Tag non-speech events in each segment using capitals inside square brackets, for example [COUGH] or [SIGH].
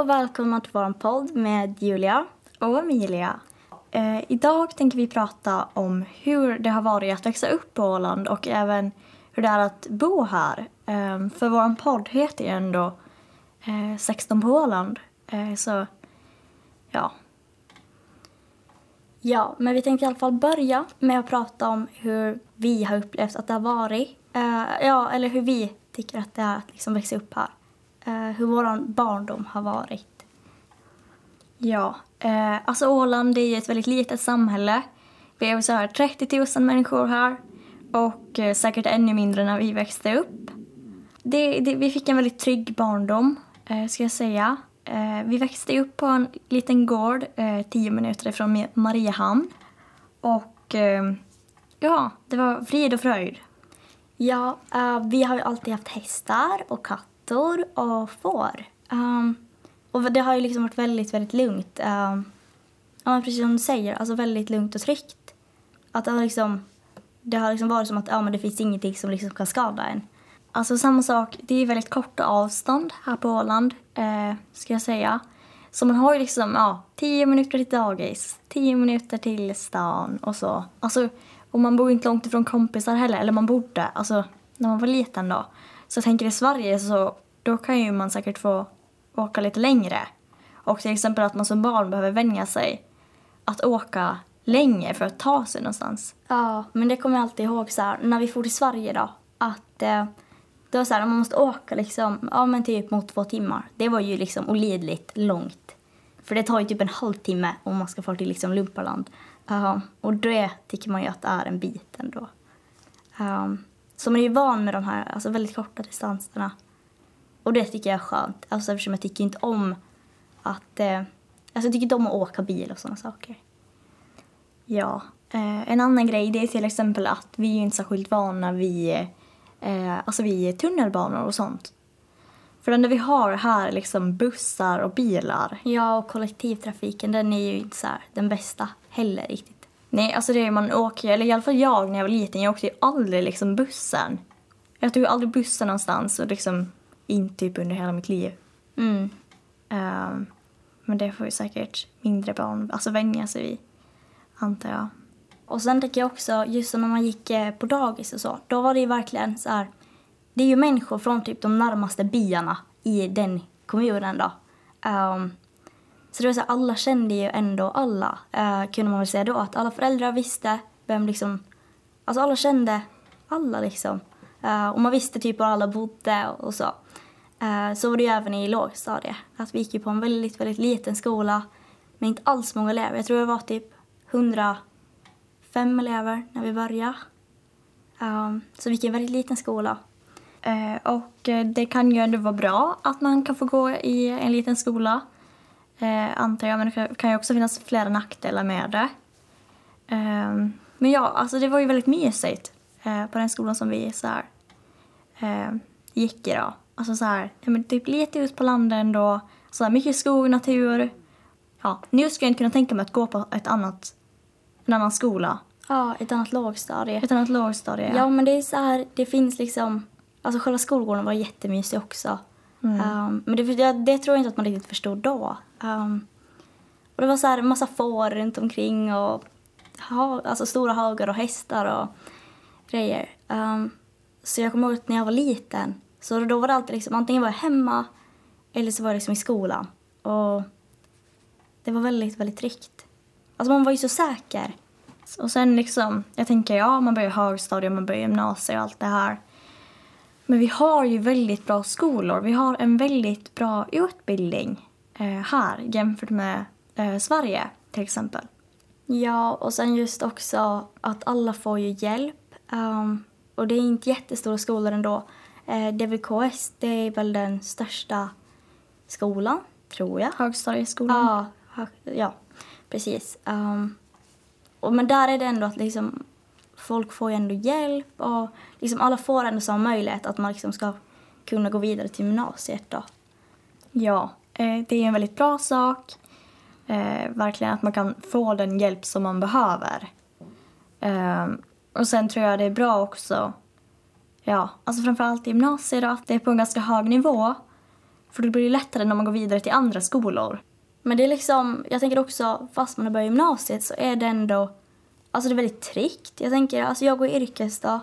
Och välkomna till vår podd med Julia och Emilia. Eh, idag tänker vi prata om hur det har varit att växa upp på Åland och även hur det är att bo här. Eh, för vår podd heter ju ändå eh, 16 på Åland. Eh, så, ja. Ja, men vi tänkte i alla fall börja med att prata om hur vi har upplevt att det har varit. Eh, ja, eller hur vi tycker att det är att liksom växa upp här. Eh, hur vår barndom har varit. Ja, eh, alltså Åland är ju ett väldigt litet samhälle. Vi är så här 30 000 människor här och eh, säkert ännu mindre när vi växte upp. Det, det, vi fick en väldigt trygg barndom, eh, ska jag säga. Eh, vi växte upp på en liten gård eh, tio minuter ifrån Mariehamn. Och eh, ja, det var frid och fröjd. Ja, eh, vi har ju alltid haft hästar och kattor och får. Um, och det har ju liksom varit väldigt, väldigt lugnt. Um, ja, precis som du säger, alltså väldigt lugnt och tryggt. Att det har liksom, det har liksom varit som att ja, men det finns ingenting som liksom kan skada en. Alltså samma sak, det är väldigt korta avstånd här på Åland, eh, ska jag säga. Så man har ju liksom, ja, tio minuter till dagis, tio minuter till stan och så. Alltså, och man bor inte långt ifrån kompisar heller, eller man bodde, alltså när man var liten då. Så tänker i Sverige så, då kan ju man säkert få åka lite längre. Och till exempel att man som barn behöver vänja sig att åka länge för att ta sig någonstans. Ja, men det kommer jag alltid ihåg så här, när vi for till Sverige då, att eh, det var så här, man måste åka liksom, ja men typ mot två timmar. Det var ju liksom olidligt långt. För det tar ju typ en halvtimme om man ska få till liksom Lumpaland. Uh, och det tycker man ju att är en bit ändå. Um, så man är ju van med de här alltså väldigt korta distanserna. Och det tycker jag är skönt, alltså eftersom jag tycker inte om att... Eh, alltså jag tycker inte om att åka bil och sådana saker. Ja, eh, en annan grej det är till exempel att vi är inte särskilt vana vid, eh, alltså vid tunnelbanor och sånt. För den där vi har här liksom bussar och bilar. Ja, och kollektivtrafiken den är ju inte så här, den bästa heller riktigt. Nej, alltså det är man åker, eller i alla fall jag när jag var liten, jag åkte ju aldrig liksom bussen. Jag tog aldrig bussen någonstans och liksom inte typ under hela mitt liv. Mm. Um, men det får ju säkert mindre barn alltså vänja sig vid, antar jag. Och sen tycker jag också, just när man gick eh, på dagis och så, då var det ju verkligen så här, det är ju människor från typ de närmaste byarna i den kommunen då. Um, så det var så här, alla kände ju ändå alla, eh, kunde man väl säga då. Att alla föräldrar visste vem liksom, alltså alla kände alla liksom. Eh, och man visste typ var alla bodde och, och så. Eh, så var det ju även i lågstadiet. Att vi gick ju på en väldigt, väldigt liten skola med inte alls många elever. Jag tror det var typ 105 elever när vi började. Um, så vi gick i en väldigt liten skola. Uh, och eh, det kan ju ändå vara bra att man kan få gå i en liten skola. Eh, antar jag, men det kan ju också finnas flera nackdelar med det. Eh, men ja, alltså det var ju väldigt mysigt eh, på den skolan som vi så här, eh, gick i då. Alltså så här, ja, men typ lite ut på landet ändå. Så här, mycket skog, natur. Ja, nu skulle jag inte kunna tänka mig att gå på ett annat, en annan skola. Ja, ett annat lågstadie. Ett annat lågstadie, ja. ja men det är så här, det finns liksom, alltså själva skolgården var jättemysig också. Mm. Um, men det, det, det, tror jag inte att man riktigt förstod då. Um, och det var så här en massa får runt omkring och ha, alltså stora hagar och hästar och grejer. Um, så jag kommer ihåg att när jag var liten så då var det alltid liksom antingen var jag hemma eller så var jag liksom i skolan. Och det var väldigt, väldigt tryggt. Alltså man var ju så säker. Och sen liksom, jag tänker ja, man börjar högstadiet, man börjar gymnasiet och allt det här. Men vi har ju väldigt bra skolor. Vi har en väldigt bra utbildning eh, här jämfört med eh, Sverige till exempel. Ja, och sen just också att alla får ju hjälp. Um, och det är inte jättestora skolor ändå. Eh, DVKS, det är väl den största skolan, tror jag. Högstadieskolan? Ja, ja precis. Um, och, men där är det ändå att liksom folk får ju ändå hjälp och liksom alla får ändå samma möjlighet att man liksom ska kunna gå vidare till gymnasiet då. Ja, eh, det är en väldigt bra sak. Eh, verkligen att man kan få den hjälp som man behöver. Ehm, och sen tror jag det är bra också, ja, alltså framförallt i gymnasiet då, att det är på en ganska hög nivå. För det blir ju lättare när man går vidare till andra skolor. Men det är liksom, jag tänker också, fast man har börjat gymnasiet så är det ändå, alltså det är väldigt tryggt. Jag tänker, alltså jag går yrkesdag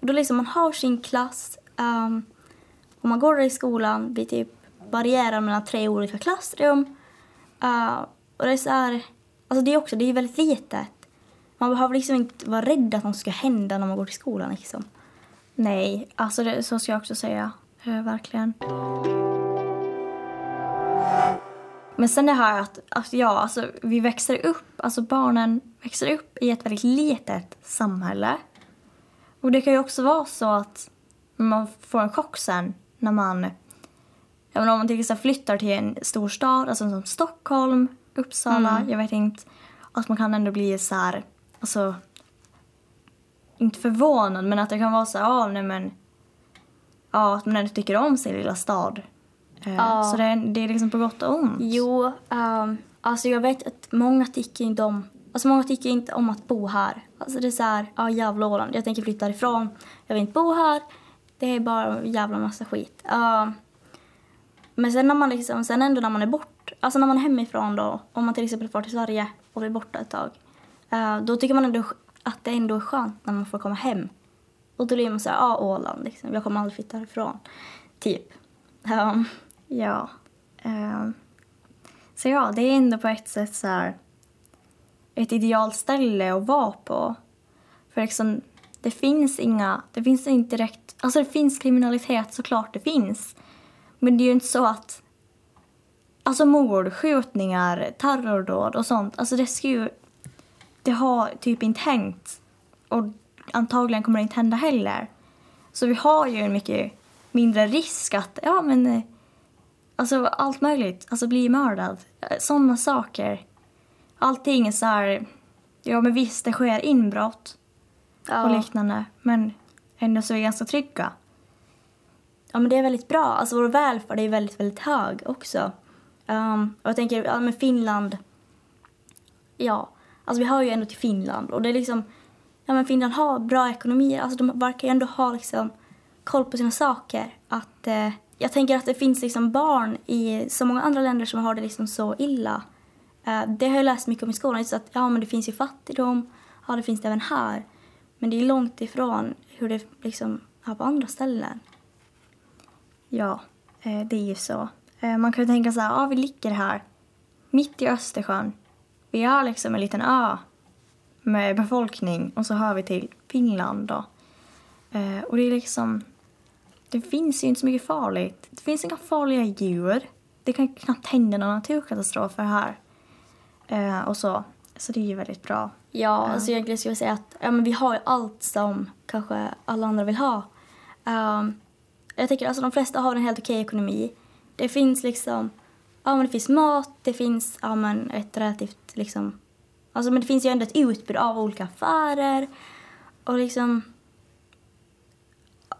och då liksom man har sin klass, um, och man går där i skolan, vi typ varierar mellan tre olika klassrum. Uh, och det är så här, alltså det är också, det är väldigt litet. Man behöver liksom inte vara rädd att något ska hända när man går till skolan liksom. Nej, alltså det, så ska jag också säga. Eh, verkligen. Men sen det här att, att ja, alltså, vi växer upp, alltså barnen växer upp i ett väldigt litet samhälle. Och det kan ju också vara så att man får en chock sen när man, jag menar, om man till exempel flyttar till en stor stad, alltså som Stockholm, Uppsala, Mm. jag vet inte, att man kan ändå bli så här, alltså inte förvånad, men att det kan vara så här, ja, nej men, ja, att man ändå tycker om sin lilla stad. Eh, Ja. Så det är, det är liksom på gott och ont. Jo, um, alltså jag vet att många tycker inte om, alltså många tycker inte om att bo här. Alltså det är så här, ja jävla Åland, jag tänker flytta ifrån, jag vill inte bo här, det är bara jävla massa skit. Um, men sen när man liksom, sen ändå när man är bort, alltså när man är hemifrån då, om man till exempel får till Sverige och blir borta ett tag, eh, då tycker man ändå att det ändå är skönt när man får komma hem. Och då blir man så här, ja Åland liksom, jag kommer aldrig flytta härifrån. Typ. Um, Ja. Uh, så ja, det är ändå på ett sätt så här ett idealt ställe att vara på. För liksom, det finns inga, det finns inte direkt, alltså det finns kriminalitet såklart det finns. Men det är ju inte så att, alltså mord, skjutningar, terrordåd och sånt, alltså det ska ju, det har typ inte hänt, Och antagligen kommer det inte hända heller. Så vi har ju en mycket mindre risk att, ja men, eh, alltså allt möjligt, alltså bli mördad, sådana saker. Allting är så här, ja men visst det sker inbrott och liknande, men ändå så är vi ganska trygga. Ja, men det är väldigt bra. Alltså vår välfärd är väldigt, väldigt hög också. Um, och jag tänker, ja men Finland, ja, alltså vi hör ju ändå till Finland och det är liksom, ja men Finland har bra ekonomi, alltså de verkar ju ändå ha liksom koll på sina saker. Att, eh, jag tänker att det finns liksom barn i så många andra länder som har det liksom så illa. Eh, det har jag läst mycket om i skolan, just att ja men det finns ju fattigdom, ja det finns det även här. Men det är långt ifrån hur det liksom är på andra ställen. Ja, eh, det är ju så. Eh, man kan ju tänka så här, ja vi ligger här mitt i Östersjön. Vi är liksom en liten ö med befolkning och så hör vi till Finland då. Och det är liksom, det finns ju inte så mycket farligt. Det finns inga farliga djur. Det kan knappt hända några naturkatastrofer här. Eh, Och så. Så det är ju väldigt bra. Ja, alltså egentligen skulle jag säga att ja, men vi har ju allt som kanske alla andra vill ha. Ehm, jag tycker alltså de flesta har en helt okej ekonomi. Det finns liksom, ja men det finns mat, det finns ja men ett relativt liksom, alltså men det finns ju ändå ett utbud av olika affärer och liksom,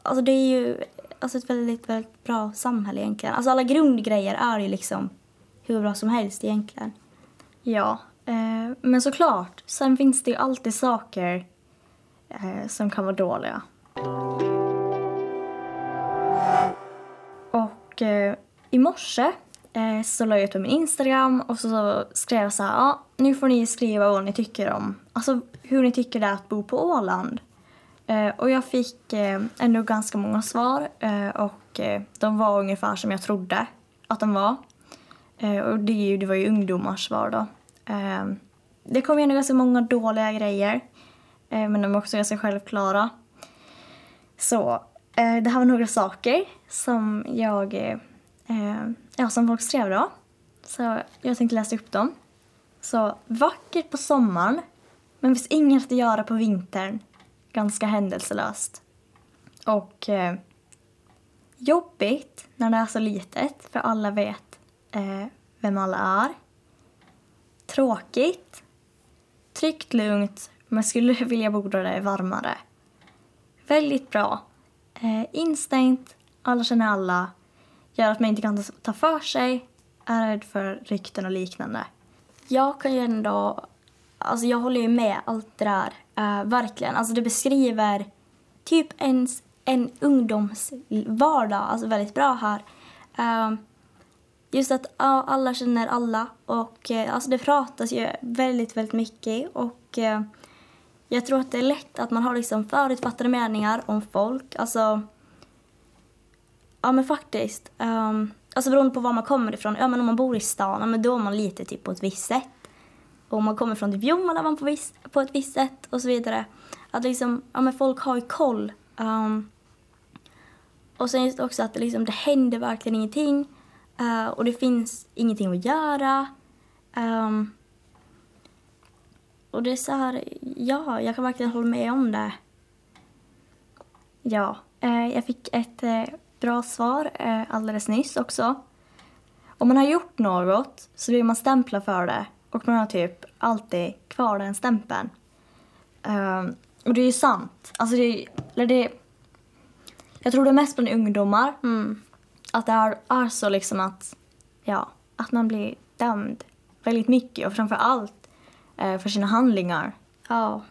alltså det är ju alltså ett väldigt, väldigt bra samhälle egentligen. Alltså alla grundgrejer är ju liksom hur bra som helst egentligen. Ja, eh, men såklart. Sen finns det ju alltid saker eh, som kan vara dåliga. Och eh, i morse eh, så la jag ut på min Instagram och så skrev jag så här, ja, nu får ni skriva vad ni tycker om, alltså hur ni tycker det är att bo på Åland. Eh, och jag fick eh, ändå ganska många svar eh, och eh, de var ungefär som jag trodde att de var. Och det, är ju- det var ju ungdomars svar då. Det kom ju ändå ganska många dåliga grejer. Men de är också ganska självklara. Så det här var några saker som jag, ja som folk skrev då. Så jag tänkte läsa upp dem. Så vackert på sommaren, men finns inget att göra på vintern. Ganska händelselöst. Och eh, jobbigt när det är så litet, för alla vet eh, vem alla är. Tråkigt. Tryggt, lugnt, men skulle [LAUGHS] vilja bo där det är varmare. Väldigt bra. Eh, instängt, alla känner alla, gör att man inte kan ta- ta för sig, är rädd för rykten och liknande. Jag kan ju ändå... Alltså jag håller ju med allt det där. uh, verkligen. Alltså det beskriver typ ens, en ungdoms vardag alltså väldigt bra här. Uh, just att uh, alla känner alla och eh, alltså det pratas ju väldigt, väldigt mycket och jag tror att det är lätt att man har liksom förutfattade meningar om folk. Alltså, ja men faktiskt. Um, alltså beroende på var man kommer ifrån. Ja men om man bor i stan, ja, men då är man lite typ på ett visst sätt. Och om man kommer från typ Jomala man på, viss, på ett visst sätt och så vidare. Att liksom, ja men folk har ju koll. Um, och sen just också att det, liksom, det händer verkligen ingenting. Uh, och det finns ingenting att göra. Um, och det är så här, ja, jag kan verkligen hålla med om det. Ja, eh, jag fick ett eh, bra svar eh, alldeles nyss också. Om man har gjort något så blir man stämplad för det och man har typ alltid kvar den stämpeln. Um, och det är ju sant. Alltså det, eller det, jag tror det är mest bland ungdomar. Mm. Att det är, är så liksom att, ja, att man blir dömd väldigt mycket och framför allt eh, för sina handlingar. Ja.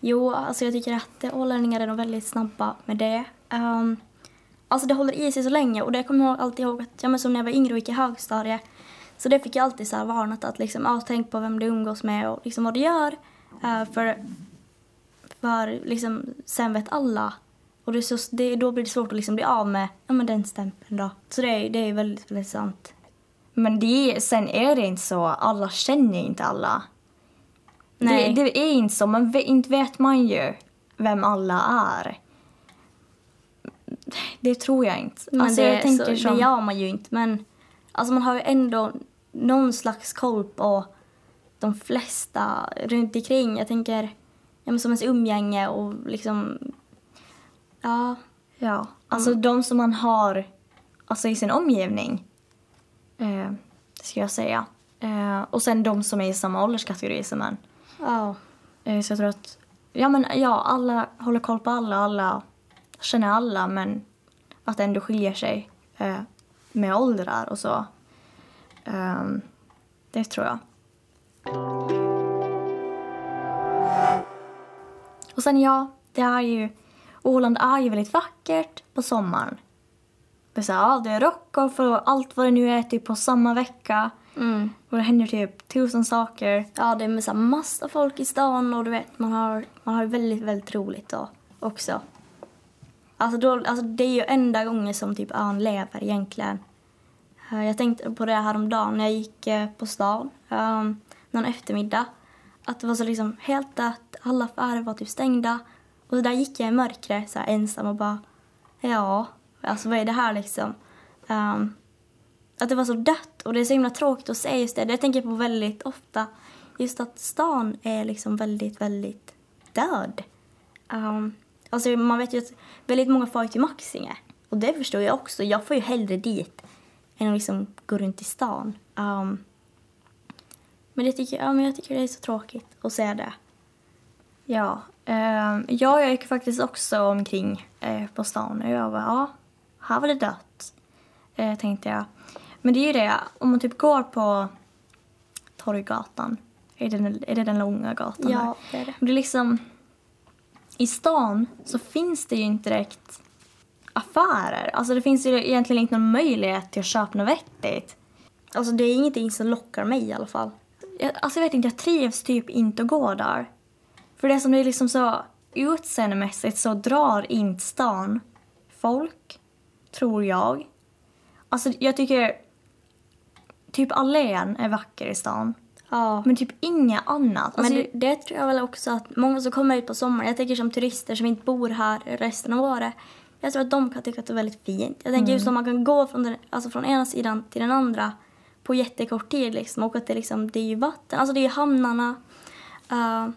Jo, alltså jag tycker att ålänningar är nog väldigt snabba med det. Um, alltså det håller i sig så länge och det kommer jag alltid ihåg att, ja men som när jag var yngre och gick i högstadiet. Så det fick jag alltid så här varnat att liksom, ja, tänk på vem du umgås med och liksom vad du gör. Uh, för, för liksom, sen vet alla. Och det så, det, då blir det svårt att liksom bli av med ja, men den stämpeln då. Så det är, det är väldigt, väldigt sant. Men det, sen är det inte så, alla känner inte alla. Nej. Det, det är inte så, men inte vet man ju vem alla är. Det tror jag inte. Men Alltså, det, jag tänker så, som- det gör man ju inte. Men alltså man har ju ändå någon slags koll på de flesta runt omkring. Jag tänker ja, men som ens umgänge och liksom... Ja, Ja, alltså de som man har alltså, i sin omgivning. Eh, ska jag säga. Eh, och sen de som är i samma ålderskategori som en. ja, Eh, så jag tror att, ja men ja, alla håller koll på alla, alla känner alla men att det ändå skiljer sig eh, med åldrar och så. Ehm, det tror jag. Och sen ja, det är ju, Åland är ju väldigt vackert på sommaren. Det är så här, det är rockoff och allt vad det nu är typ på samma vecka. mm. Och det händer typ tusen saker. ja det är med så här massa folk i stan och du vet, man har, man har väldigt, väldigt roligt då också. Alltså, då, alltså det är ju enda gången som typ ön lever egentligen. Eh, jag tänkte på det häromdagen när jag gick eh, på stan ehm, någon eftermiddag. Att det var så liksom helt dött, alla affärer var typ stängda. Och så där gick jag i mörkret så här ensam och bara, ja, alltså vad är det här liksom? Um, att det var så dött och det är så himla tråkigt att se just det. Det tänker jag på väldigt ofta. Just att stan är liksom väldigt, väldigt död. Um, alltså man vet ju att väldigt många far till Maxinge. Och det förstår jag också. Jag får ju hellre dit än att liksom gå runt i stan. Um, men, det tycker, ja, men jag tycker det är så tråkigt att se det. Ja, ja, jag gick faktiskt också omkring eh, på stan och jag bara, ja, här var det dött, eh, tänkte jag. Men det är ju det, om man typ går på Torggatan, är det, den- är det den långa gatan? Ja, där? det är det. Det är liksom, i stan så finns det ju inte direkt affärer. Alltså det finns ju egentligen inte någon möjlighet till att köpa något vettigt. Alltså det är ingenting som lockar mig i alla fall. Jag, alltså jag vet inte, jag trivs typ inte att gå där. För det som är liksom så utseendemässigt så drar inte stan folk, tror jag. Alltså jag tycker typ allén är vacker i stan. Ja. Men typ inget annat. Alltså, Men det, det tror jag väl också att många som kommer ut på sommaren, jag tänker som turister som inte bor här resten av året, jag tror att de kan tycka att det är väldigt fint. Jag tänker just om man kan gå från, den, alltså från ena sidan till den andra på jättekort tid liksom, och att det, liksom, det är ju vatten, alltså det är ju hamnarna, uh,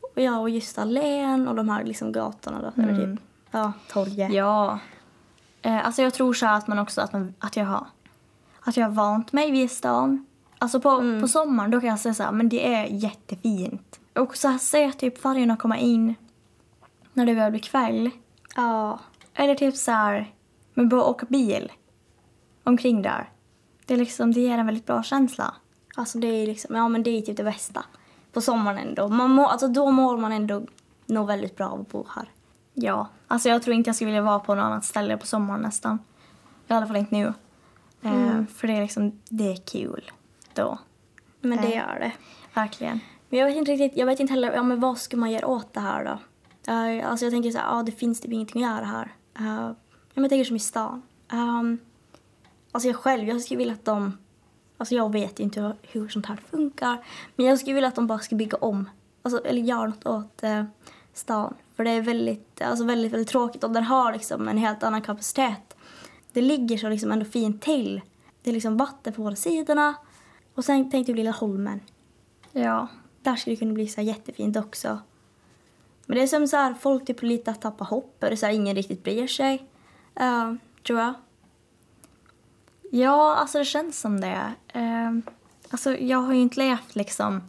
och ja, och just allén och de här liksom gatorna då, eller typ, ja, torget. Ja. Eh, alltså jag tror så att man också att, man, att jag har att jag har vant mig vid stan. Alltså på, på sommaren då kan jag säga så här, men det är jättefint. Och så här se typ färgerna komma in när det börjar bli kväll. Ja, Eller typ så här, men bara åka bil omkring där. Det, är liksom, det ger en väldigt bra känsla. alltså det är liksom, ja men det är typ det bästa. På sommaren ändå. Man må, alltså då mår man ändå nog väldigt bra av att bo här. Ja, alltså jag tror inte jag skulle vilja vara på något annat ställe på sommaren nästan. I alla fall inte nu. Eh, för det är liksom, det är kul då. Men det Eh. gör det. Verkligen. Men jag vet inte riktigt, jag vet inte heller, ja men vad ska man göra åt det här då? Uh, alltså jag tänker så här, ja det finns typ ingenting att göra här. Uh, jag tänker som i stan. Um, alltså jag själv, jag skulle vilja att de, alltså jag vet inte hur, hur sånt här funkar. Men jag skulle vilja att de bara ska bygga om, alltså, eller göra något åt uh, stan. För det är väldigt, alltså väldigt, väldigt tråkigt och den har liksom en helt annan kapacitet. Det ligger så liksom ändå fint till. Det är liksom vatten på båda sidorna. Och sen tänkte jag Lilla Holmen. Ja. Där skulle det kunna bli så jättefint också. Men det är som så här, folk typ lite att tappa hoppet. Så här, ingen riktigt bryr sig. Uh, tror jag. Ja, alltså det känns som det. Eh, alltså jag har ju inte levt liksom,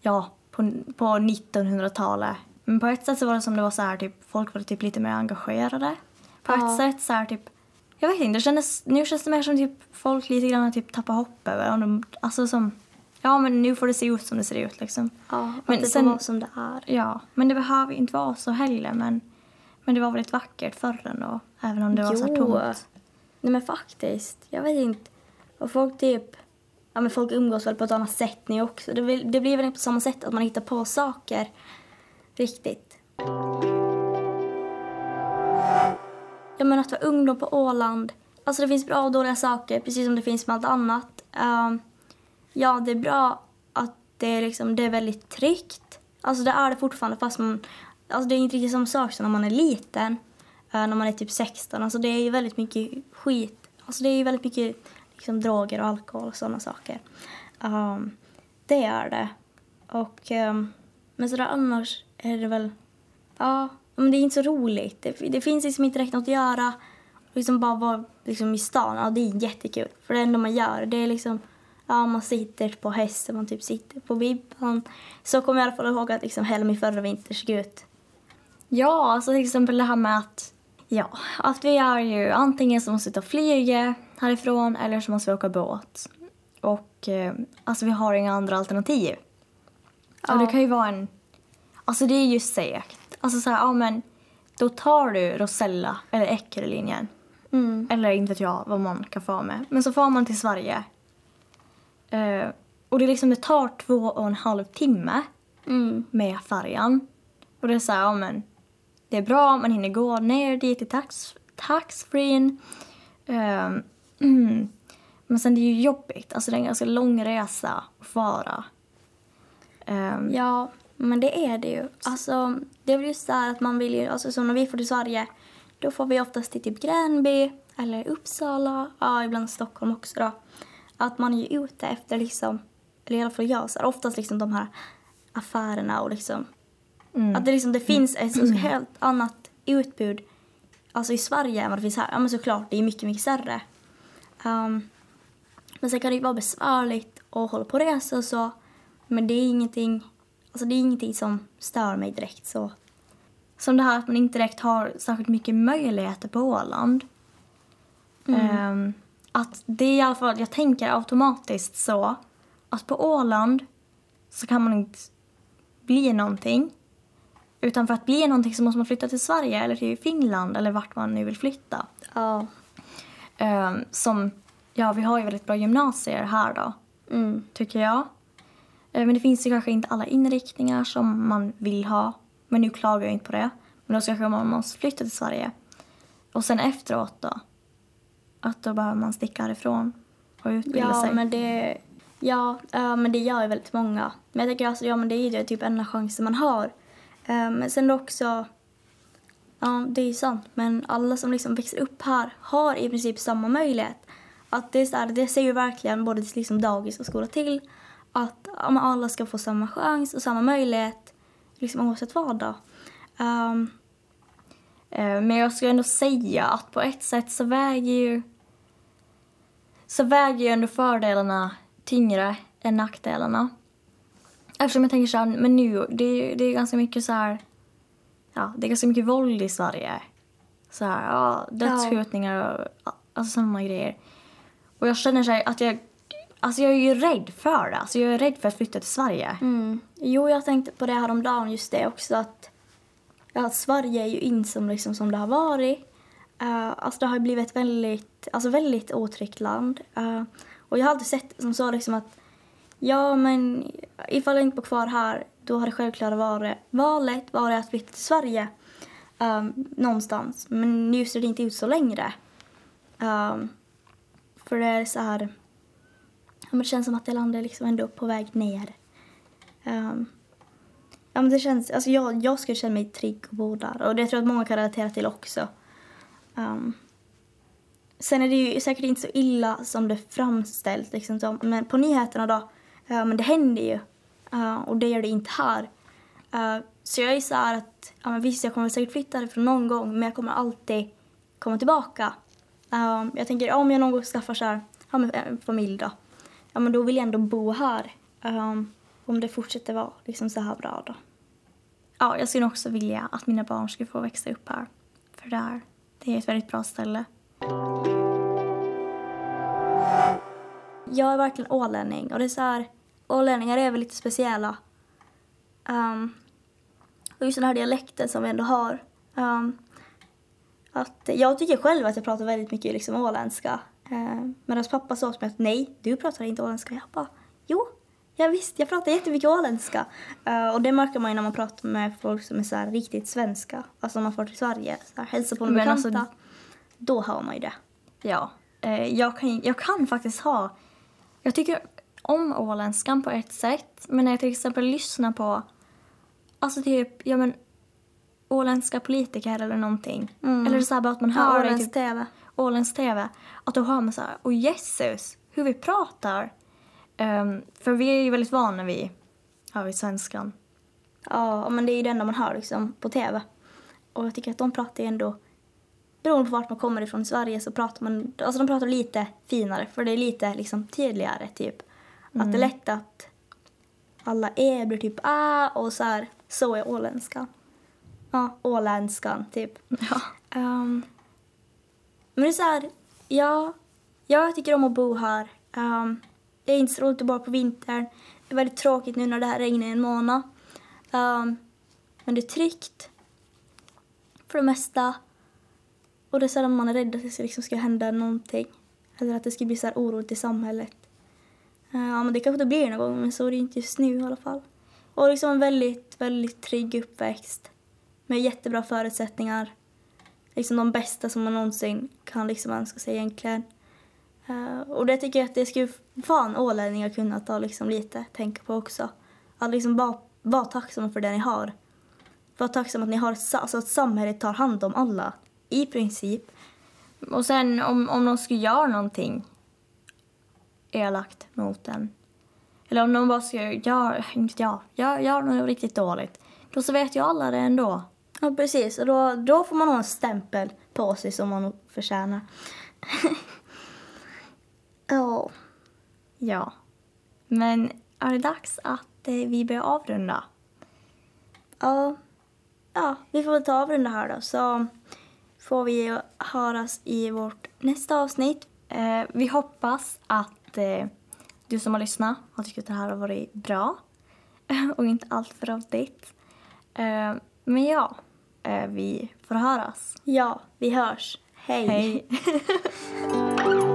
ja, på, på 1900-talet. Men på ett sätt så var det som det var så här, typ, folk var typ lite mer engagerade. På Ja. ett sätt så här, typ, jag vet inte, det kändes, nu känns det mer som typ folk lite grann typ tappar hopp över om de, alltså som, ja men nu får det se ut som det ser ut liksom. Ja, Men men det sen- får vara som det är. Ja, men det behöver inte vara så heller men, men det var väldigt vackert förr ändå, även om det var så här Jo. tomt. Nej men faktiskt. Jag vet inte. Och folk typ... Ja men folk umgås väl på ett annat sätt nu också. Det, vill, det blir väl inte på samma sätt att man hittar på saker. Riktigt. Jag menar att vara ungdom på Åland. Alltså det finns bra och dåliga saker, precis som det finns med allt annat. Ehm, ja, det är bra att det är, liksom, det är väldigt tryggt. Alltså det är det fortfarande fast man... Alltså det är inte riktigt samma sak som när man är liten. när man är typ 16. Alltså det är ju väldigt mycket skit. Alltså det är ju väldigt mycket liksom, droger och alkohol och sådana saker. Um, det är det. Och... Um, men sådär annars är det väl... Ja, men det är inte så roligt. Det, det finns liksom inte direkt något att göra. Liksom bara vara liksom i stan, ja det är jättekul. För det enda man gör, det är liksom... Ja, man sitter på hästen, man typ sitter på bibban. Så kommer jag i alla fall ihåg att liksom hela min förra vinter såg ut. Ja, alltså till exempel det här med att, ja, att vi är ju antingen så måste vi ta flyget härifrån eller så måste vi åka båt. Och eh, alltså vi har inga andra alternativ. Ja. Och det kan ju vara en, alltså det är ju segt. Alltså så här, ja men då tar du Rosella eller Eckerölinjen. Mm. Eller inte vet jag vad man kan få med. Men så får man till Sverige. Eh, och det, är liksom, det tar två och en halv timme Mm. med färjan. Och det är så här, ja men det är bra, man hinner gå ner dit i tax, taxfreen. Ehm, mm. [CLEARS THROAT] Men sen det är ju jobbigt, alltså det är en ganska lång resa att fara. Ehm, Ja, men det är det ju. Alltså, det är väl just så här att man vill ju, alltså som när vi får till Sverige, då får vi oftast till typ Gränby eller Uppsala, ja ibland Stockholm också då. Att man är ju ute efter liksom, eller i alla fall jag, så här, oftast liksom de här affärerna och liksom, mm. att det liksom, det finns ett så helt annat utbud, alltså i Sverige än vad det finns här. Ja men såklart, det är mycket, mycket större. Um, men sen kan det ju vara besvärligt att hålla på och resa och så. Men det är ingenting, alltså det är ingenting som stör mig direkt så. Som det här att man inte direkt har särskilt mycket möjligheter på Åland. Ehm, att det är i alla fall, jag tänker automatiskt så att på Åland så kan man inte bli någonting. Utan för att bli någonting så måste man flytta till Sverige eller till Finland eller vart man nu vill flytta. Ja. Ehm, som, ja vi har ju väldigt bra gymnasier här då, Mm. tycker jag. Eh, Men det finns ju kanske inte alla inriktningar som man vill ha. Men nu klagar jag inte på det. Men då kanske man måste flytta till Sverige. Och sen efteråt då? Att då behöver man sticka härifrån och utbilda Ja, sig. men det, ja, eh, men det gör ju väldigt många. Men jag tänker alltså, ja men det är ju det typ enda chansen man har. Eh, men sen också, ja det är ju sant, men alla som liksom växer upp här har i princip samma möjlighet. Att det, är så här, det ser ju verkligen både liksom dagis och skola till att ja, alla ska få samma chans och samma möjlighet liksom oavsett vad då. Eh, Men jag skulle ändå säga att på ett sätt så väger ju så väger ju ändå fördelarna tyngre än nackdelarna. Eftersom jag tänker så här, men nu, det är det är ganska mycket så här, ja, det är ganska mycket våld i Sverige. Så här, ja, dödsskjutningar och alltså sådana grejer. Och jag känner så här att jag, alltså jag är ju rädd för det. Alltså jag är rädd för att flytta till Sverige. Mm. Jo, jag tänkte på det häromdagen, just det också att, ja, att Sverige är ju inte som, liksom, som det har varit. Uh, alltså det har blivit ett väldigt, alltså väldigt otryggt land. Uh, och jag har alltid sett som så liksom att ja men ifall jag inte bor kvar här då har det självklart varit valet varit att flytta till Sverige um, någonstans. Men nu ser det inte ut så längre. Um, för det är så här, ja, men det känns som att det landet är liksom ändå på väg ner. Um, ja men det känns, alltså jag, jag skulle känna mig trygg och bo där och det tror jag att många kan relatera till också. Um, sen är det ju säkert inte så illa som det framställs liksom så, men på nyheterna då, uh, men det händer ju uh, och det gör det inte här. Uh, så jag är så här att, ja men visst jag kommer säkert flytta härifrån någon gång men jag kommer alltid komma tillbaka. Jag tänker om jag någon gång skaffar så här, ja, men en familj då, ja men då vill jag ändå bo här. Um, om det fortsätter vara liksom så här bra då. Ja, jag skulle också vilja att mina barn skulle få växa upp här. För där, det är ett väldigt bra ställe. Jag är verkligen ålänning och det är så här, ålänningar är väl lite speciella. Um, och just den här dialekten som vi ändå har. Um, att jag tycker själv att jag pratar väldigt mycket liksom åländska. Uh, Medan pappa sa till mig att nej, du pratar inte åländska. Jag bara, Ja, visst, jag pratar jättemycket åländska. Uh, och det märker man ju när man pratar med folk som är så riktigt svenska. Alltså man får till Sverige, så här, hälsar på alltså, bekanta. Alltså, då hör man ju det. Ja, uh, jag, kan, jag kan faktiskt ha... Jag tycker om åländskan på ett sätt. Men när jag till exempel lyssnar på alltså typ, ja men åländska politiker eller någonting. Mm. Eller så här bara att man hör ja, Åländsk typ, TV. Åländsk TV. Att då hör man så här, och Jesus, hur vi pratar. Um, för vi är ju väldigt vana vid, har vi svenskan. Ja, men det är ju det enda man hör liksom på TV. Och jag tycker att de pratar ju ändå, beroende på vart man kommer ifrån i Sverige så pratar man, alltså de pratar lite finare för det är lite liksom tydligare typ. Mm. Att det är lätt att alla e blir typ a och så här, så är åländskan. Ja, åländskan typ. Ja. Um, men det är så här, ja, jag tycker om att bo här. Um, det är inte så roligt att bara på vintern. Det är väldigt tråkigt nu när det här regnar i en månad. Um, men det är tryggt. För det mesta. Och det är sällan man är rädd att det liksom ska hända någonting. Eller att det ska bli så här oroligt i samhället. Uh, ja, men det kanske det blir någon gång, men så är det inte just nu i alla fall. Och liksom en väldigt, väldigt trygg uppväxt. Med jättebra förutsättningar. Liksom de bästa som man någonsin kan liksom önska sig egentligen. Uh, och det tycker jag att det skulle fan ålänningar kunna ta liksom lite, tänka på också. Att liksom bara vara tacksamma för det ni har. Var tacksamma att ni har, alltså att samhället tar hand om alla. I princip. Och sen om, om någon skulle göra någonting elakt mot en. Eller om någon bara ska göra, inte jag, gör, gör något riktigt dåligt. Då så vet ju alla det ändå. Ja precis, och då, då får man ha en stämpel på sig som man förtjänar. [LAUGHS] Ja. Ja. Men är det dags att eh, vi börjar avrunda? Ja. Ja, vi får väl ta avrunda här då. Så får vi höras i vårt nästa avsnitt. Eh, vi hoppas att eh, du som har lyssnat har tyckt att det här har varit bra [LAUGHS] och inte allt för råddigt. Eh, men ja, eh, vi får höras. Ja, vi hörs. Hej. Hej. [LAUGHS]